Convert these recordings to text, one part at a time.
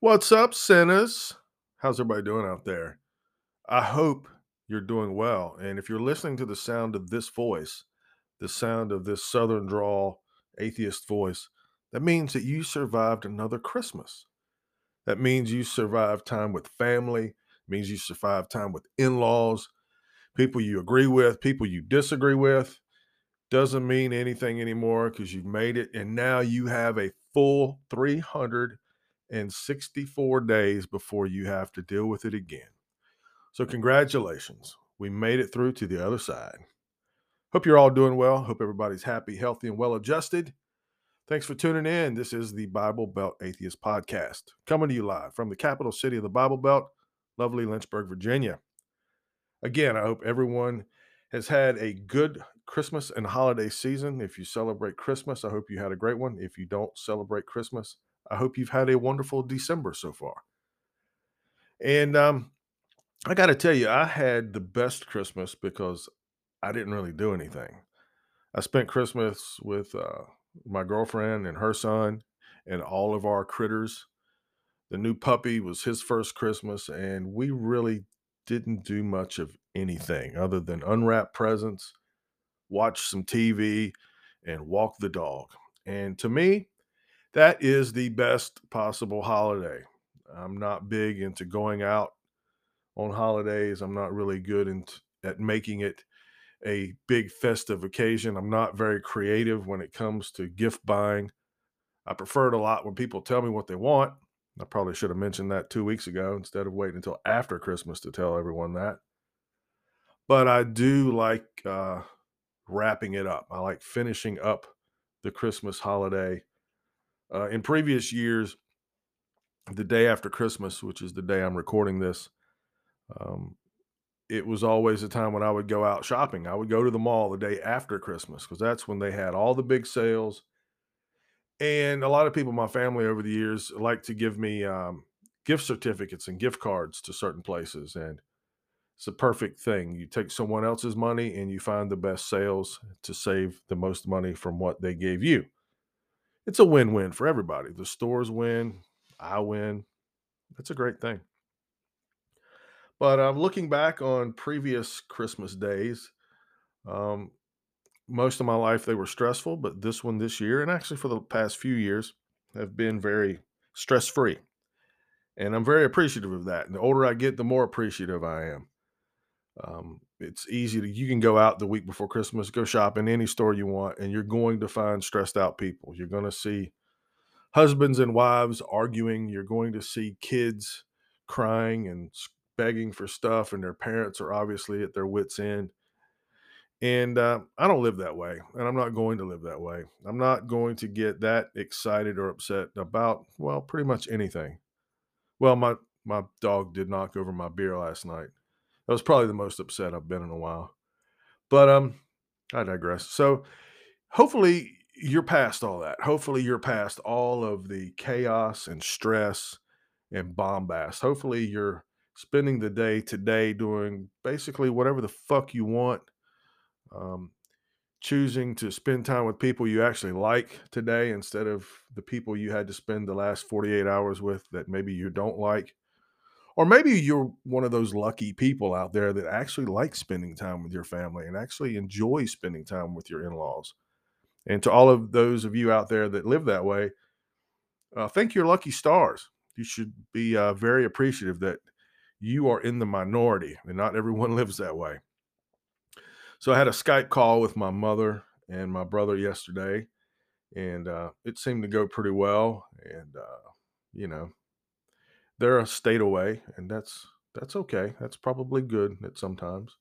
What's up, sinners? How's everybody doing out there? I hope you're doing well. And if you're listening to the sound of this voice, the sound of this Southern drawl atheist voice, that means that you survived another Christmas. That means you survived time with family, means you survived time with in laws, people you agree with, people you disagree with. Doesn't mean anything anymore because you've made it. And now you have a full 364 days before you have to deal with it again. So, congratulations. We made it through to the other side. Hope you're all doing well. Hope everybody's happy, healthy, and well adjusted. Thanks for tuning in. This is the Bible Belt Atheist Podcast, coming to you live from the capital city of the Bible Belt, lovely Lynchburg, Virginia. Again, I hope everyone has had a good Christmas and holiday season. If you celebrate Christmas, I hope you had a great one. If you don't celebrate Christmas, I hope you've had a wonderful December so far. And um, I got to tell you, I had the best Christmas because I didn't really do anything. I spent Christmas with uh, my girlfriend and her son and all of our critters. The new puppy was his first Christmas, and we really didn't do much of anything other than unwrap presents, watch some TV, and walk the dog. And to me, that is the best possible holiday. I'm not big into going out on holidays. I'm not really good in, at making it a big festive occasion. I'm not very creative when it comes to gift buying. I prefer it a lot when people tell me what they want. I probably should have mentioned that two weeks ago instead of waiting until after Christmas to tell everyone that. But I do like uh, wrapping it up. I like finishing up the Christmas holiday. Uh, in previous years, the day after Christmas, which is the day I'm recording this, um, it was always a time when I would go out shopping. I would go to the mall the day after Christmas because that's when they had all the big sales. And a lot of people my family over the years like to give me um, gift certificates and gift cards to certain places. And it's a perfect thing. You take someone else's money and you find the best sales to save the most money from what they gave you. It's a win win for everybody. The stores win, I win. That's a great thing. But um, looking back on previous Christmas days, um, most of my life they were stressful, but this one this year, and actually for the past few years, have been very stress free. And I'm very appreciative of that. And the older I get, the more appreciative I am. Um, it's easy to, you can go out the week before Christmas, go shop in any store you want, and you're going to find stressed out people. You're going to see husbands and wives arguing. You're going to see kids crying and begging for stuff, and their parents are obviously at their wits' end. And uh, I don't live that way, and I'm not going to live that way. I'm not going to get that excited or upset about, well, pretty much anything. Well, my my dog did knock over my beer last night. That was probably the most upset I've been in a while. But um, I digress. So hopefully you're past all that. Hopefully you're past all of the chaos and stress and bombast. Hopefully you're spending the day today doing basically whatever the fuck you want. Um, choosing to spend time with people you actually like today instead of the people you had to spend the last 48 hours with that maybe you don't like. Or maybe you're one of those lucky people out there that actually like spending time with your family and actually enjoy spending time with your in laws. And to all of those of you out there that live that way, uh, thank your lucky stars. You should be uh, very appreciative that you are in the minority and not everyone lives that way. So I had a Skype call with my mother and my brother yesterday, and uh, it seemed to go pretty well. And uh, you know, they're a state away, and that's that's okay. That's probably good at sometimes.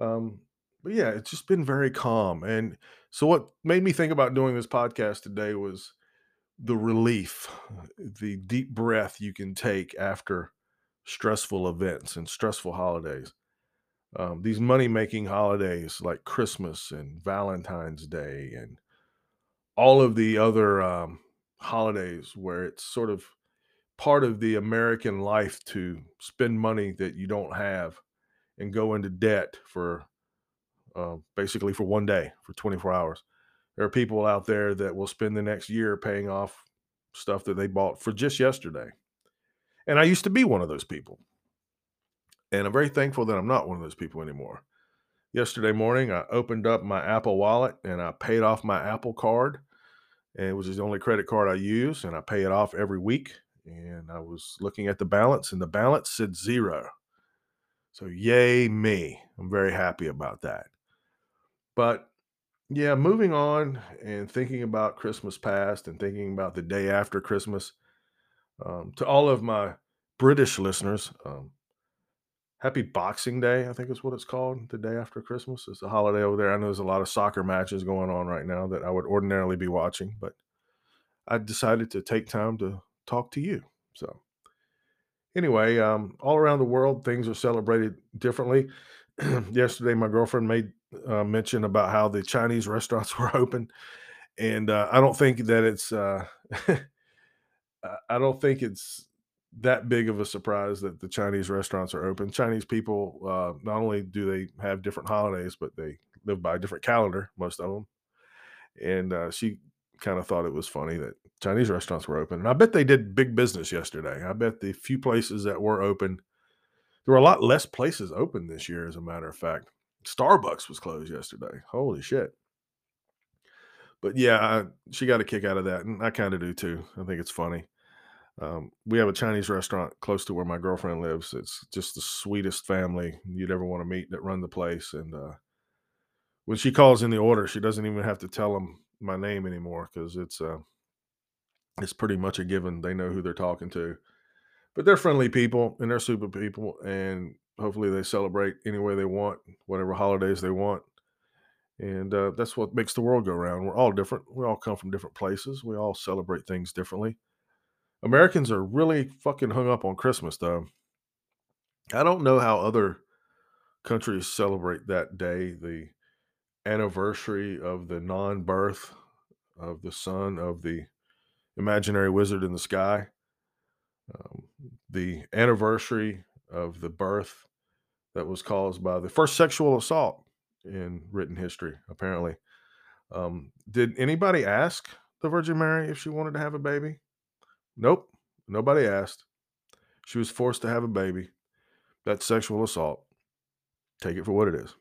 Um, but yeah, it's just been very calm. And so, what made me think about doing this podcast today was the relief, the deep breath you can take after stressful events and stressful holidays. Um, these money making holidays like Christmas and Valentine's Day and all of the other um, holidays where it's sort of part of the American life to spend money that you don't have and go into debt for uh, basically for one day for 24 hours. There are people out there that will spend the next year paying off stuff that they bought for just yesterday. And I used to be one of those people. And I'm very thankful that I'm not one of those people anymore. Yesterday morning, I opened up my Apple wallet and I paid off my Apple card. And it was the only credit card I use, and I pay it off every week. And I was looking at the balance, and the balance said zero. So, yay, me. I'm very happy about that. But yeah, moving on and thinking about Christmas past and thinking about the day after Christmas, um, to all of my British listeners, um, happy Boxing Day, I think is what it's called, the day after Christmas. It's a holiday over there. I know there's a lot of soccer matches going on right now that I would ordinarily be watching, but I decided to take time to talk to you. So, anyway, um, all around the world, things are celebrated differently. Yesterday, my girlfriend made uh, mention about how the Chinese restaurants were open, and uh, I don't think that it's. Uh, I don't think it's that big of a surprise that the Chinese restaurants are open. Chinese people uh, not only do they have different holidays, but they live by a different calendar, most of them. And uh, she kind of thought it was funny that Chinese restaurants were open. And I bet they did big business yesterday. I bet the few places that were open, there were a lot less places open this year, as a matter of fact. Starbucks was closed yesterday. Holy shit. But yeah, I, she got a kick out of that. And I kind of do too. I think it's funny. Um, we have a Chinese restaurant close to where my girlfriend lives. It's just the sweetest family you'd ever want to meet that run the place. And uh, when she calls in the order, she doesn't even have to tell them my name anymore because it's uh, it's pretty much a given. They know who they're talking to. But they're friendly people and they're super people, and hopefully they celebrate any way they want, whatever holidays they want. And uh, that's what makes the world go round. We're all different. We all come from different places. We all celebrate things differently. Americans are really fucking hung up on Christmas, though. I don't know how other countries celebrate that day, the anniversary of the non birth of the son of the imaginary wizard in the sky, um, the anniversary of the birth that was caused by the first sexual assault in written history, apparently. Um, did anybody ask the Virgin Mary if she wanted to have a baby? Nope. Nobody asked. She was forced to have a baby. That's sexual assault. Take it for what it is.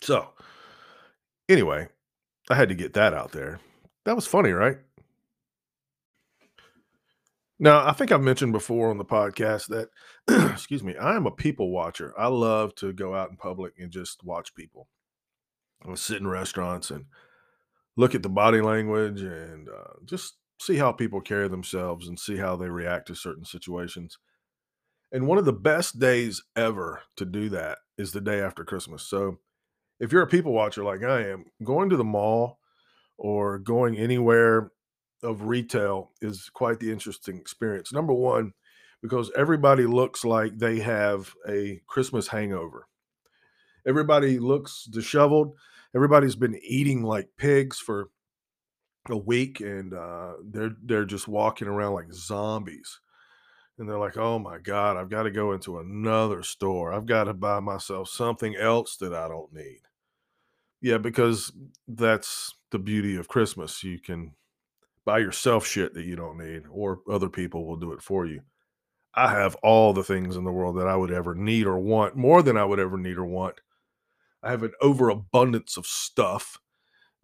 So, anyway, I had to get that out there. That was funny, right? Now, I think I've mentioned before on the podcast that, excuse me, I am a people watcher. I love to go out in public and just watch people. I sit in restaurants and look at the body language and uh, just see how people carry themselves and see how they react to certain situations. And one of the best days ever to do that is the day after Christmas. So if you're a people watcher like I am, going to the mall or going anywhere of retail is quite the interesting experience. Number one, because everybody looks like they have a Christmas hangover. Everybody looks disheveled. Everybody's been eating like pigs for a week and uh, they're they're just walking around like zombies and they're like oh my god i've got to go into another store i've got to buy myself something else that i don't need yeah because that's the beauty of christmas you can buy yourself shit that you don't need or other people will do it for you i have all the things in the world that i would ever need or want more than i would ever need or want i have an overabundance of stuff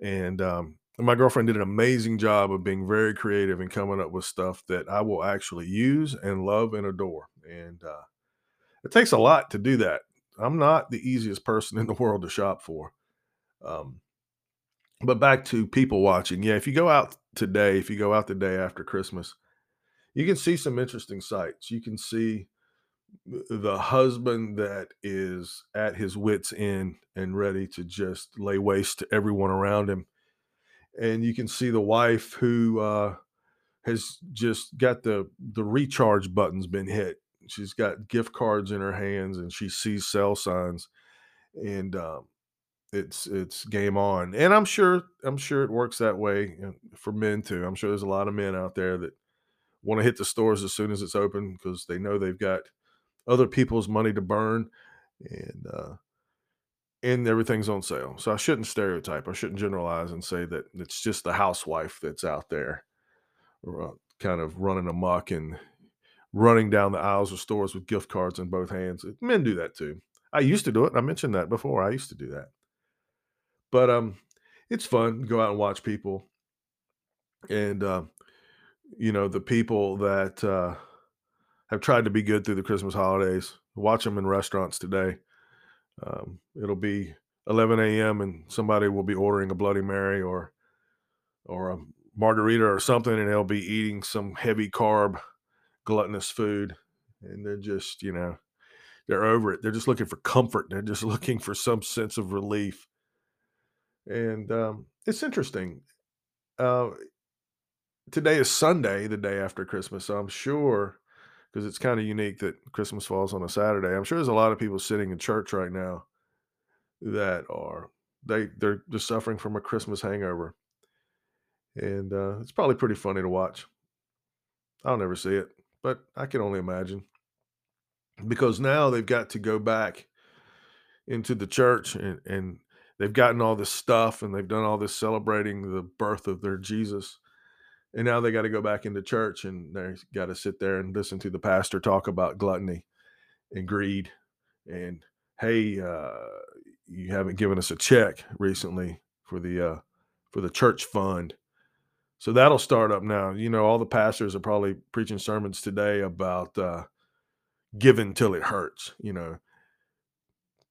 and um, my girlfriend did an amazing job of being very creative and coming up with stuff that I will actually use and love and adore. And uh, it takes a lot to do that. I'm not the easiest person in the world to shop for. Um, but back to people watching. Yeah, if you go out today, if you go out the day after Christmas, you can see some interesting sights. You can see the husband that is at his wits' end and ready to just lay waste to everyone around him and you can see the wife who uh, has just got the the recharge buttons been hit. She's got gift cards in her hands, and she sees sell signs, and um, it's it's game on. And I'm sure I'm sure it works that way for men too. I'm sure there's a lot of men out there that want to hit the stores as soon as it's open because they know they've got other people's money to burn, and uh, and everything's on sale. So I shouldn't stereotype. I shouldn't generalize and say that it's just the housewife that's out there uh, kind of running amok and running down the aisles of stores with gift cards in both hands. Men do that too. I used to do it. I mentioned that before. I used to do that. But um it's fun go out and watch people and uh, you know the people that uh, have tried to be good through the Christmas holidays. Watch them in restaurants today. Um, it'll be 11 a.m. and somebody will be ordering a Bloody Mary or or a margarita or something, and they'll be eating some heavy carb, gluttonous food, and they're just you know they're over it. They're just looking for comfort. They're just looking for some sense of relief, and um, it's interesting. Uh, today is Sunday, the day after Christmas. So I'm sure because it's kind of unique that Christmas falls on a Saturday. I'm sure there's a lot of people sitting in church right now that are they they're just suffering from a Christmas hangover, and uh, it's probably pretty funny to watch. I'll never see it, but I can only imagine because now they've got to go back into the church and, and they've gotten all this stuff and they've done all this celebrating the birth of their Jesus and now they got to go back into church and they got to sit there and listen to the pastor talk about gluttony and greed and hey uh, you haven't given us a check recently for the uh, for the church fund. So that'll start up now. You know all the pastors are probably preaching sermons today about uh, giving till it hurts you know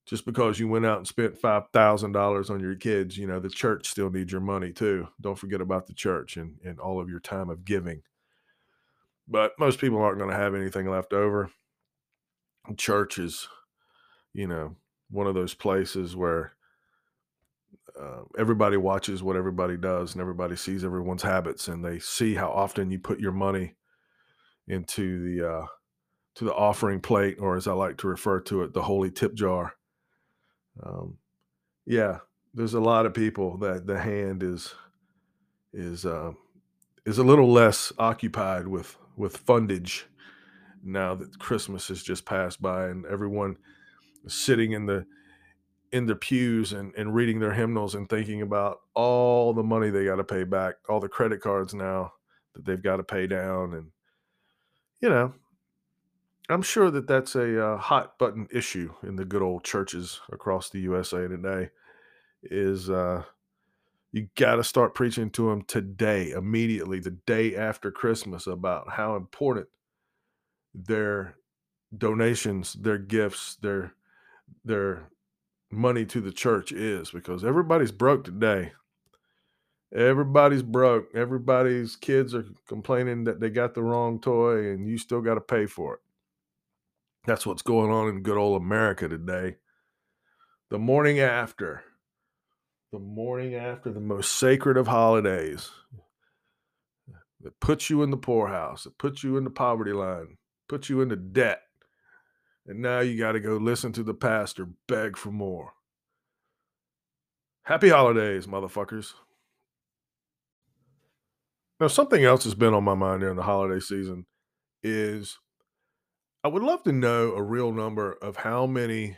just because you went out and spent five thousand dollars on your kids, you know, the church still needs your money too. Don't forget about the church and, and all of your time of giving. But most people aren't going to have anything left over. Church is, you know, one of those places where uh, everybody watches what everybody does and everybody sees everyone's habits and they see how often you put your money into the uh, to the offering plate or as I like to refer to it, the holy tip jar um, yeah, there's a lot of people that the hand is is uh, is a little less occupied with with fundage now that Christmas has just passed by and everyone is sitting in the in their pews and, and reading their hymnals and thinking about all the money they got to pay back, all the credit cards now that they've got to pay down, and you know I'm sure that that's a uh, hot button issue in the good old churches across the USA today. Is uh, you got to start preaching to them today, immediately, the day after Christmas, about how important their donations, their gifts, their their money to the church is, because everybody's broke today. Everybody's broke. Everybody's kids are complaining that they got the wrong toy, and you still got to pay for it. That's what's going on in good old America today. The morning after, the morning after the most sacred of holidays that puts you in the poorhouse, that puts you in the poverty line, puts you into debt. And now you got to go listen to the pastor beg for more. Happy holidays, motherfuckers. Now, something else has been on my mind during the holiday season is I would love to know a real number of how many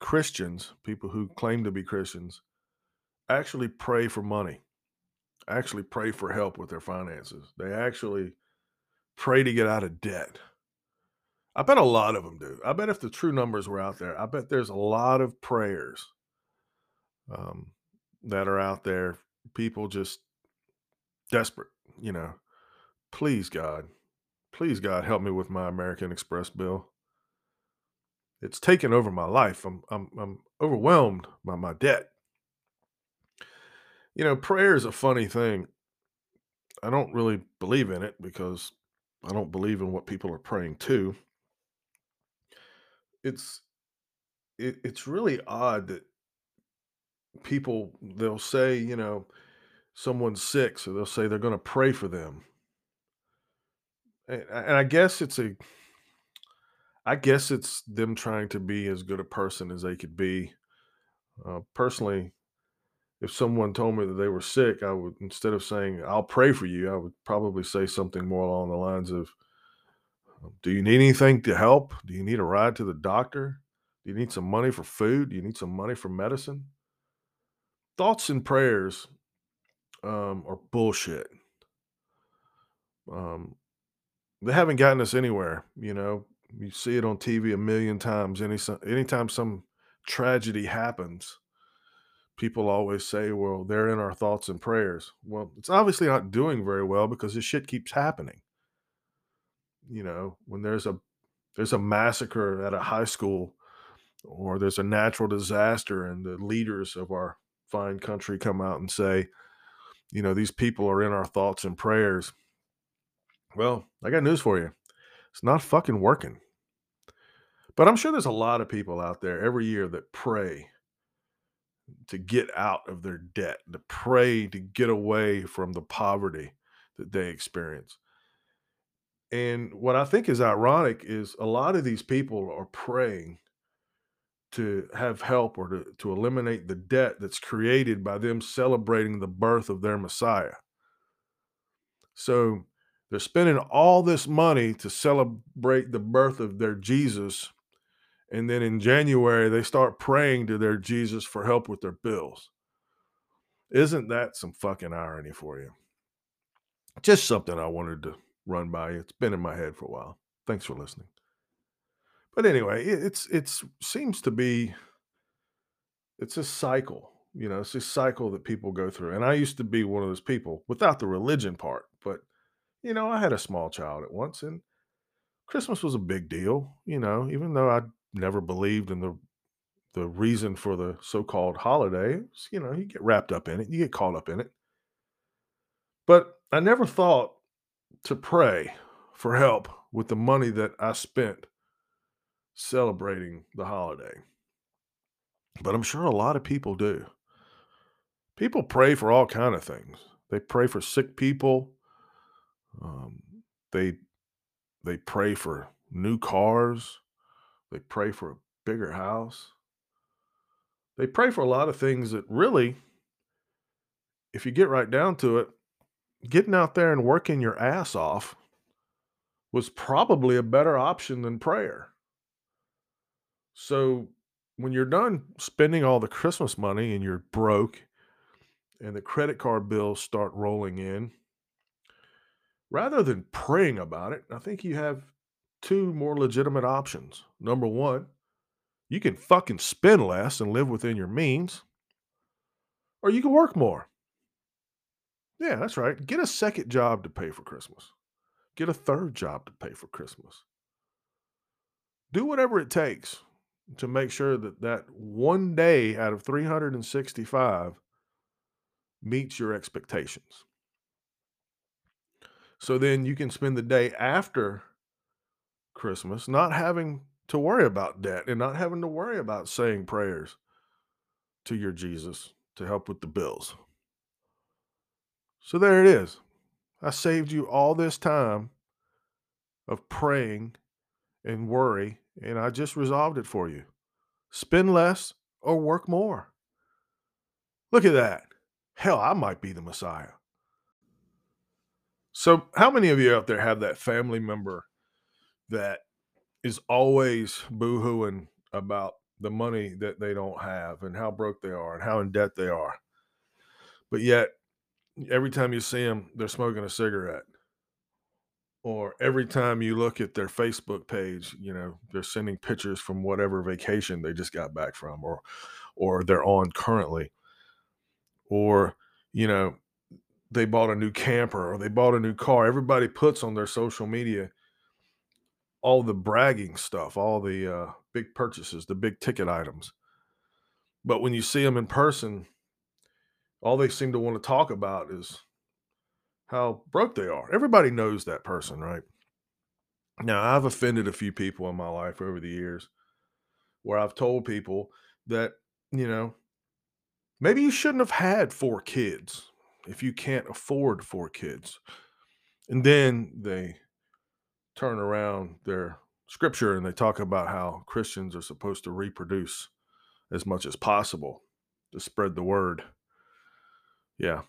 Christians, people who claim to be Christians, actually pray for money, actually pray for help with their finances. They actually pray to get out of debt. I bet a lot of them do. I bet if the true numbers were out there, I bet there's a lot of prayers um, that are out there. People just desperate, you know. Please, God, Please, God, help me with my American Express bill. It's taken over my life. I'm, I'm, I'm overwhelmed by my debt. You know, prayer is a funny thing. I don't really believe in it because I don't believe in what people are praying to. It's it, it's really odd that people they'll say, you know, someone's sick, so they'll say they're going to pray for them. And I guess it's a I guess it's them trying to be as good a person as they could be. Uh, personally, if someone told me that they were sick, I would instead of saying "I'll pray for you," I would probably say something more along the lines of, um, "Do you need anything to help? Do you need a ride to the doctor? Do you need some money for food? Do you need some money for medicine?" Thoughts and prayers um, are bullshit. Um, they haven't gotten us anywhere. You know, you see it on TV a million times. Any anytime some tragedy happens, people always say, "Well, they're in our thoughts and prayers." Well, it's obviously not doing very well because this shit keeps happening. You know, when there's a there's a massacre at a high school or there's a natural disaster and the leaders of our fine country come out and say, you know, these people are in our thoughts and prayers. Well, I got news for you. It's not fucking working. But I'm sure there's a lot of people out there every year that pray to get out of their debt, to pray to get away from the poverty that they experience. And what I think is ironic is a lot of these people are praying to have help or to, to eliminate the debt that's created by them celebrating the birth of their Messiah. So they're spending all this money to celebrate the birth of their Jesus. And then in January, they start praying to their Jesus for help with their bills. Isn't that some fucking irony for you? Just something I wanted to run by you. It's been in my head for a while. Thanks for listening. But anyway, it, it's it's seems to be it's a cycle. You know, it's a cycle that people go through. And I used to be one of those people without the religion part, you know, I had a small child at once and Christmas was a big deal, you know, even though I never believed in the the reason for the so-called holiday, you know, you get wrapped up in it, you get caught up in it. But I never thought to pray for help with the money that I spent celebrating the holiday. But I'm sure a lot of people do. People pray for all kind of things. They pray for sick people. Um, they they pray for new cars. They pray for a bigger house. They pray for a lot of things that really, if you get right down to it, getting out there and working your ass off was probably a better option than prayer. So when you're done spending all the Christmas money and you're broke and the credit card bills start rolling in, rather than praying about it, I think you have two more legitimate options. Number one, you can fucking spend less and live within your means, or you can work more. Yeah, that's right. Get a second job to pay for Christmas. Get a third job to pay for Christmas. Do whatever it takes to make sure that that one day out of 365 meets your expectations. So then you can spend the day after Christmas not having to worry about debt and not having to worry about saying prayers to your Jesus to help with the bills. So there it is. I saved you all this time of praying and worry, and I just resolved it for you. Spend less or work more. Look at that. Hell, I might be the Messiah. So, how many of you out there have that family member that is always boohooing about the money that they don't have and how broke they are and how in debt they are? But yet, every time you see them, they're smoking a cigarette. Or every time you look at their Facebook page, you know, they're sending pictures from whatever vacation they just got back from or or they're on currently. Or, you know, they bought a new camper or they bought a new car. Everybody puts on their social media all the bragging stuff, all the uh, big purchases, the big ticket items. But when you see them in person, all they seem to want to talk about is how broke they are. Everybody knows that person, right? Now, I've offended a few people in my life over the years where I've told people that, you know, maybe you shouldn't have had four kids if you can't afford four kids. And then they turn around their scripture and they talk about how Christians are supposed to reproduce as much as possible to spread the word. Yeah.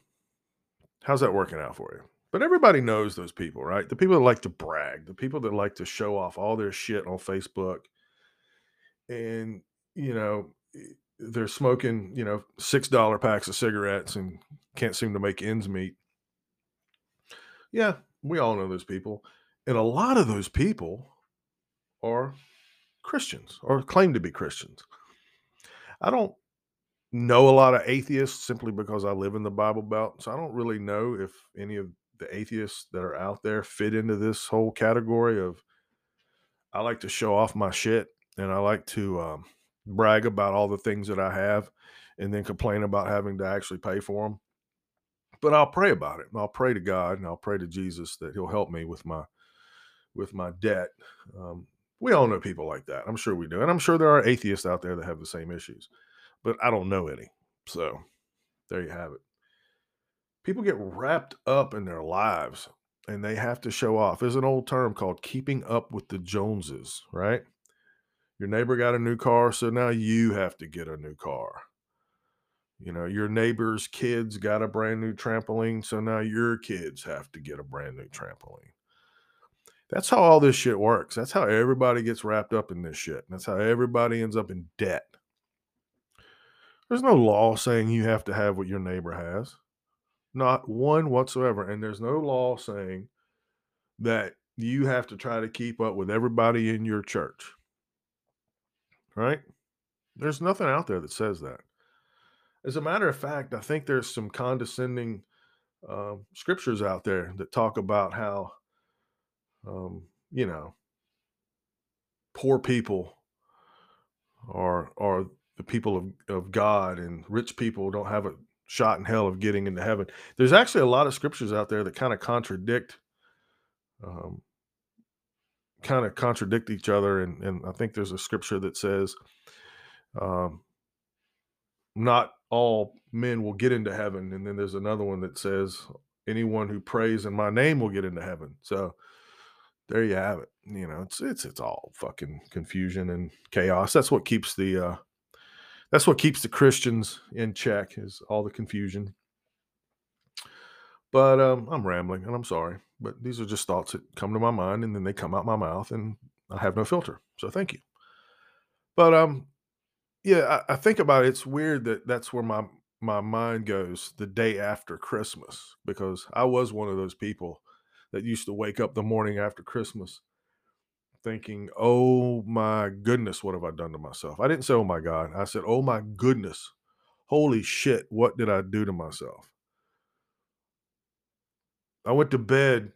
How's that working out for you? But everybody knows those people, right? The people that like to brag, the people that like to show off all their shit on Facebook. And, you know, they're smoking, you know, $6 packs of cigarettes and can't seem to make ends meet. Yeah, we all know those people. And a lot of those people are Christians or claim to be Christians. I don't know a lot of atheists simply because I live in the Bible Belt. So I don't really know if any of the atheists that are out there fit into this whole category of I like to show off my shit and I like to um, brag about all the things that I have and then complain about having to actually pay for them. But I'll pray about it. I'll pray to God and I'll pray to Jesus that He'll help me with my with my debt. Um, we all know people like that. I'm sure we do, and I'm sure there are atheists out there that have the same issues, but I don't know any. So there you have it. People get wrapped up in their lives and they have to show off. There's an old term called keeping up with the Joneses, right? Your neighbor got a new car, so now you have to get a new car. You know, your neighbor's kids got a brand new trampoline, so now your kids have to get a brand new trampoline. That's how all this shit works. That's how everybody gets wrapped up in this shit. That's how everybody ends up in debt. There's no law saying you have to have what your neighbor has. Not one whatsoever. And there's no law saying that you have to try to keep up with everybody in your church. Right? There's nothing out there that says that. As a matter of fact, I think there's some condescending uh, scriptures out there that talk about how, um, you know, poor people are are the people of, of God and rich people don't have a shot in hell of getting into heaven. There's actually a lot of scriptures out there that kind of contradict um, kind of contradict each other and, and I think there's a scripture that says um, not all men will get into heaven. And then there's another one that says, anyone who prays in my name will get into heaven. So there you have it. You know, it's it's it's all fucking confusion and chaos. That's what keeps the uh that's what keeps the Christians in check is all the confusion. But um I'm rambling and I'm sorry. But these are just thoughts that come to my mind and then they come out my mouth and I have no filter. So thank you. But um yeah, I, I think about it. It's weird that that's where my my mind goes the day after Christmas because I was one of those people that used to wake up the morning after Christmas thinking, "Oh my goodness, what have I done to myself?" I didn't say, "Oh my God," I said, "Oh my goodness, holy shit, what did I do to myself?" I went to bed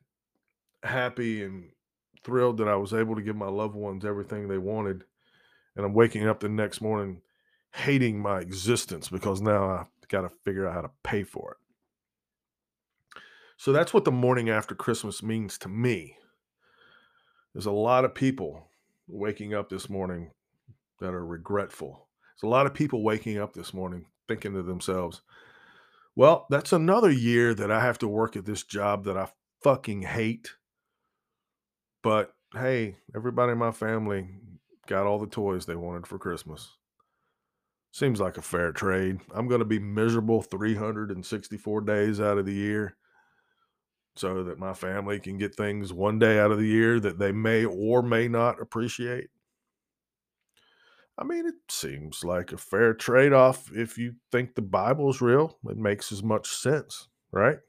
happy and thrilled that I was able to give my loved ones everything they wanted and I'm waking up the next morning hating my existence because now I've got to figure out how to pay for it. So that's what the morning after Christmas means to me. There's a lot of people waking up this morning that are regretful. There's a lot of people waking up this morning thinking to themselves, well, that's another year that I have to work at this job that I fucking hate. But hey, everybody in my family got all the toys they wanted for Christmas. Seems like a fair trade. I'm going to be miserable 364 days out of the year so that my family can get things one day out of the year that they may or may not appreciate. I mean, it seems like a fair trade off if you think the Bible's real. It makes as much sense, right?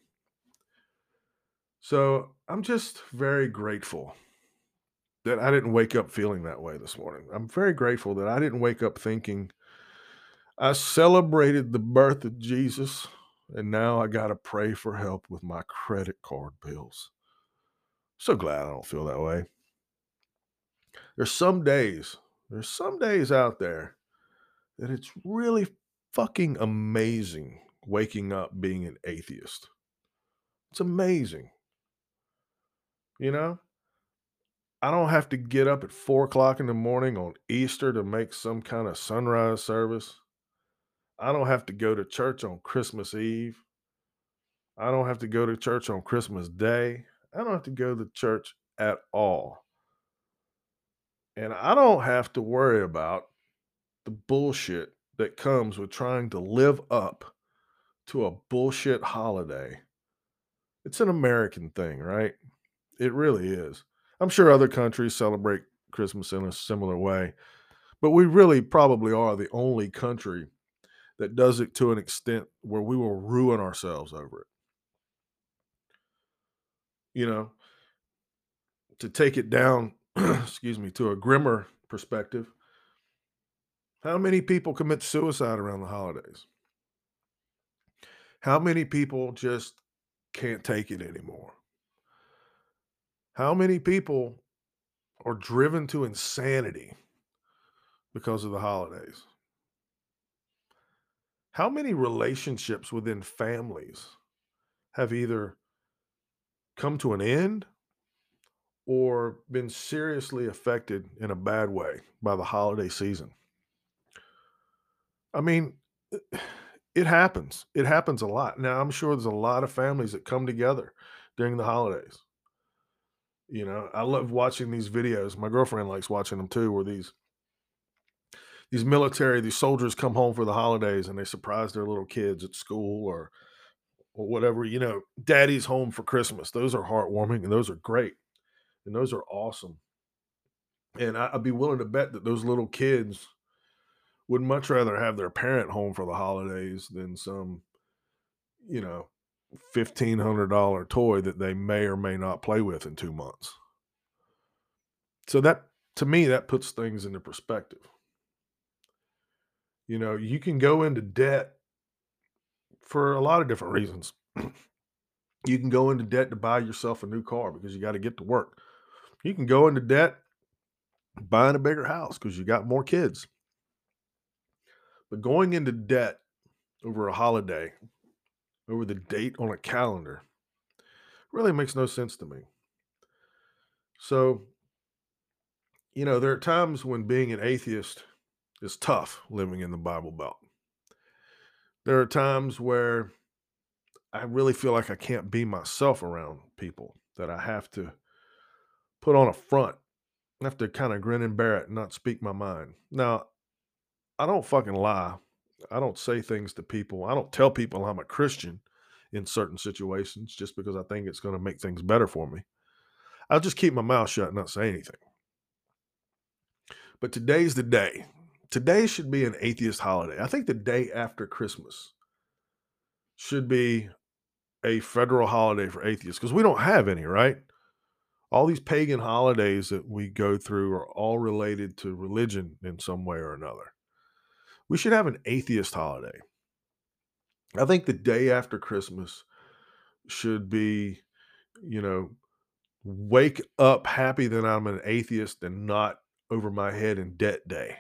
So I'm just very grateful that I didn't wake up feeling that way this morning. I'm very grateful that I didn't wake up thinking I celebrated the birth of Jesus and now I got to pray for help with my credit card bills. So glad I don't feel that way. There's some days, there's some days out there that it's really fucking amazing waking up being an atheist. It's amazing. You know, I don't have to get up at four o'clock in the morning on Easter to make some kind of sunrise service. I don't have to go to church on Christmas Eve. I don't have to go to church on Christmas Day. I don't have to go to church at all. And I don't have to worry about the bullshit that comes with trying to live up to a bullshit holiday. It's an American thing, right? It really is. I'm sure other countries celebrate Christmas in a similar way, but we really probably are the only country that does it to an extent where we will ruin ourselves over it. You know, to take it down, excuse me, to a grimmer perspective, how many people commit suicide around the holidays? How many people just can't take it anymore? How many people are driven to insanity because of the holidays? How many relationships within families have either come to an end or been seriously affected in a bad way by the holiday season? I mean, eh, it happens. It happens a lot. Now, I'm sure there's a lot of families that come together during the holidays. You know, I love watching these videos. My girlfriend likes watching them too, where these these military, these soldiers come home for the holidays and they surprise their little kids at school or or whatever, you know, daddy's home for Christmas. Those are heartwarming and those are great. And those are awesome. And I, I'd be willing to bet that those little kids would much rather have their parent home for the holidays than some, you know, fifteen hundred dollar toy that they may or may not play with in two months. So that to me, that puts things into perspective. You know, you can go into debt for a lot of different reasons. you can go into debt to buy yourself a new car because you got to get to work. You can go into debt buying a bigger house because you got more kids. But going into debt over a holiday, over the date on a calendar, really makes no sense to me. So, you know, there are times when being an atheist is tough living in the Bible Belt. There are times where I really feel like I can't be myself around people, that I have to put on a front. Have to kind of grin and bear it and not speak my mind. Now, I don't fucking lie. I don't say things to people. I don't tell people I'm a Christian in certain situations just because I think it's going to make things better for me. I'll just keep my mouth shut and not say anything. But today's the day. Today should be an atheist holiday. I think the day after Christmas should be a federal holiday for atheists because we don't have any, right? All these pagan holidays that we go through are all related to religion in some way or another. We should have an atheist holiday. I think the day after Christmas should be, you know, wake up happy that I'm an atheist and not over my head in debt day.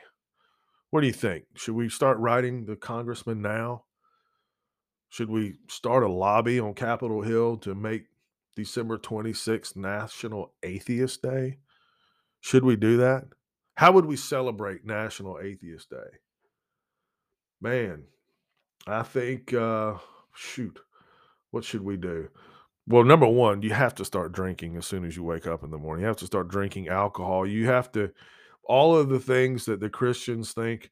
What do you think? Should we start writing the congressman now? Should we start a lobby on Capitol Hill to make December 26th National Atheist Day? Should we do that? How would we celebrate National Atheist Day? Man, I think, uh, shoot, what should we do? Well, number one, you have to start drinking as soon as you wake up in the morning. You have to start drinking alcohol. You have to all of the things that the Christians think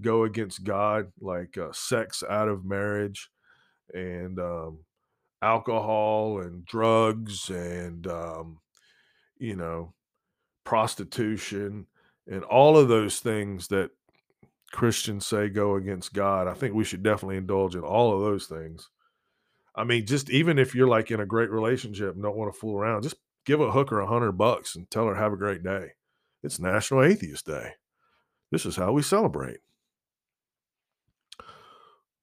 go against God, like uh, sex out of marriage and um, alcohol and drugs and, um, you know, prostitution and all of those things that Christians say go against God. I think we should definitely indulge in all of those things. I mean, just even if you're like in a great relationship and don't want to fool around, just give a hooker a hundred bucks and tell her have a great day. It's National Atheist Day. This is how we celebrate.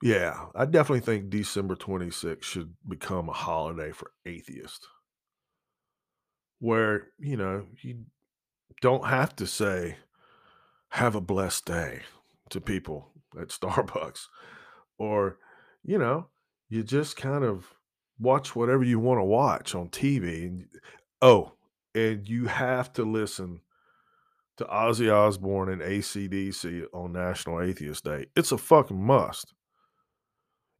Yeah, I definitely think December 26th should become a holiday for atheists. Where, you know, you don't have to say, have a blessed day to people at Starbucks. Or, you know, you just kind of watch whatever you want to watch on TV. And, oh, and you have to listen to Ozzy Osbourne and ACDC on National Atheist Day. It's a fucking must.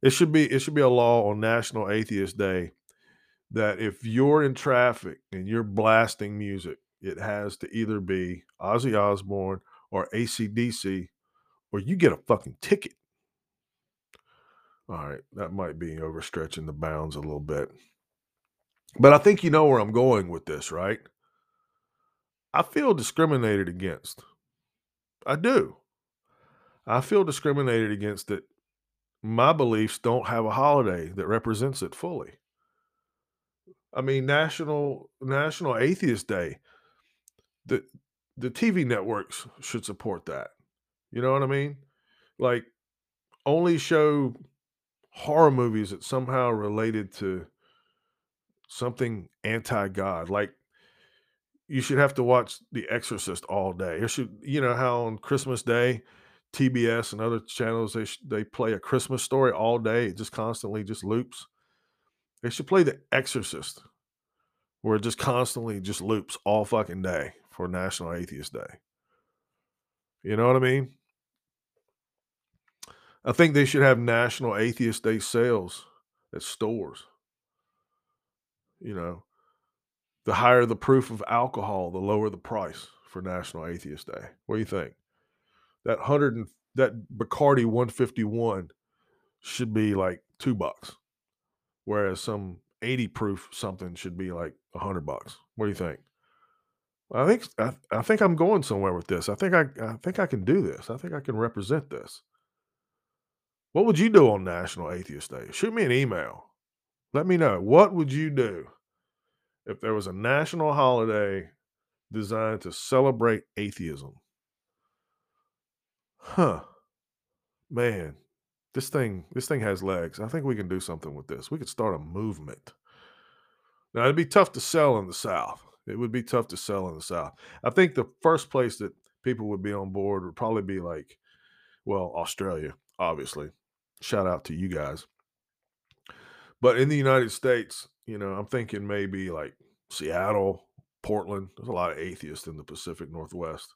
It should be it should be a law on National Atheist Day that if you're in traffic and you're blasting music, it has to either be Ozzy Osbourne or ACDC, or you get a fucking ticket. All right, that might be overstretching the bounds a little bit. But I think you know where I'm going with this, right? I feel discriminated against. I do. I feel discriminated against that my beliefs don't have a holiday that represents it fully. I mean, National National Atheist Day. The the TV networks should support that. You know what I mean? Like only show horror movies that somehow related to something anti-God. Like you should have to watch The Exorcist all day. It should, you know, how on Christmas Day, TBS and other channels they they play a Christmas story all day. It just constantly just loops. They should play The Exorcist, where it just constantly just loops all fucking day for National Atheist Day. You know what I mean? I think they should have National Atheist Day sales at stores. You know, the higher the proof of alcohol, the lower the price for National Atheist Day. What do you think? That hundred and that Bacardi 151 should be like two bucks, whereas some 80 proof something should be like a hundred bucks. What do you think? I think I, I think I'm going somewhere with this. I think I I think I can do this. I think I can represent this. What would you do on National Atheist Day? Shoot me an email. Let me know. What would you do if there was a national holiday designed to celebrate atheism? Huh. Man, this thing this thing has legs. I think we can do something with this. We could start a movement. Now it'd be tough to sell in the South. It would be tough to sell in the South. I think the first place that people would be on board would probably be like, well, Australia, obviously. Shout out to you guys. But in the United States, you know, I'm thinking maybe like Seattle, Portland. There's a lot of atheists in the Pacific Northwest.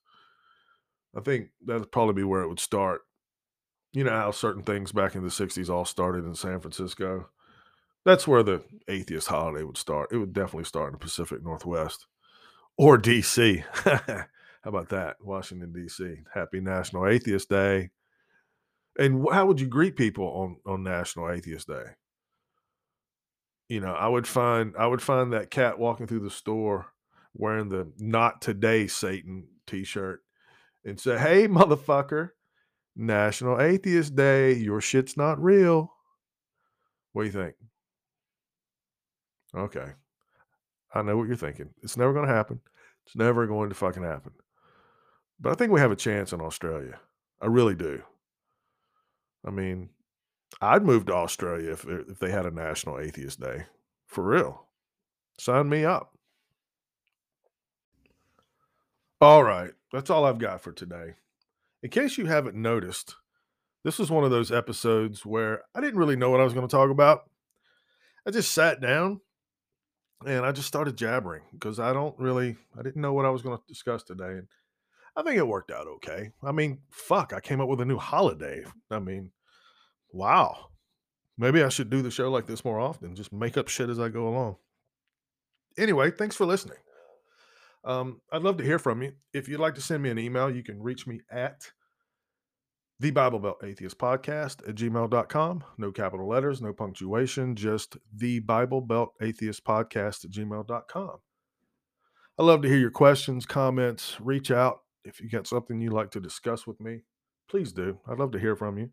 I think that'd probably be where it would start. You know how certain things back in the 60s all started in San Francisco? That's where the atheist holiday would start. It would definitely start in the Pacific Northwest or DC. how about that? Washington, DC. Happy National Atheist Day. And how would you greet people on, on National Atheist Day? You know, I would find I would find that cat walking through the store wearing the not today Satan t-shirt and say, Hey motherfucker, National Atheist Day, your shit's not real. What do you think? Okay. I know what you're thinking. It's never going to happen. It's never going to fucking happen. But I think we have a chance in Australia. I really do. I mean, I'd move to Australia if if they had a National Atheist Day. For real. Sign me up. All right. That's all I've got for today. In case you haven't noticed, this was one of those episodes where I didn't really know what I was going to talk about. I just sat down and I just started jabbering because I don't really, I didn't know what I was going to discuss today. And I think it worked out okay. I mean, fuck, I came up with a new holiday. I mean, wow. Maybe I should do the show like this more often, just make up shit as I go along. Anyway, thanks for listening. Um, I'd love to hear from you. If you'd like to send me an email, you can reach me at the Bible Belt Atheist Podcast at gmail.com. No capital letters, no punctuation, just the Bible Belt Atheist Podcast at gmail.com. I love to hear your questions, comments. Reach out if you got something you'd like to discuss with me. Please do. I'd love to hear from you.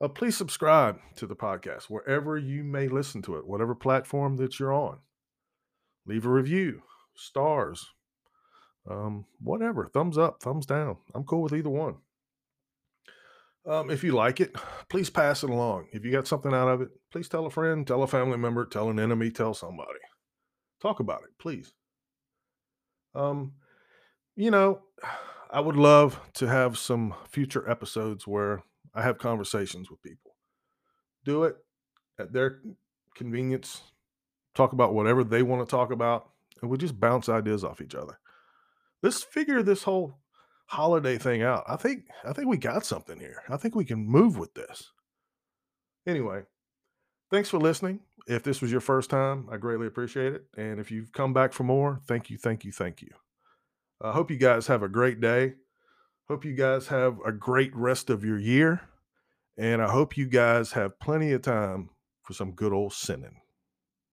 Uh, please subscribe to the podcast wherever you may listen to it, whatever platform that you're on. Leave a review, stars, um, whatever, thumbs up, thumbs down. I'm cool with either one. Um, if you like it, please pass it along. If you got something out of it, please tell a friend, tell a family member, tell an enemy, tell somebody. Talk about it, please. Um, you know, I would love to have some future episodes where I have conversations with people. Do it at their convenience. Talk about whatever they want to talk about, and we just bounce ideas off each other. Let's figure this whole holiday thing out. I think I think we got something here. I think we can move with this. Anyway, thanks for listening. If this was your first time, I greatly appreciate it. And if you've come back for more, thank you, thank you, thank you. I hope you guys have a great day. Hope you guys have a great rest of your year. And I hope you guys have plenty of time for some good old sinning.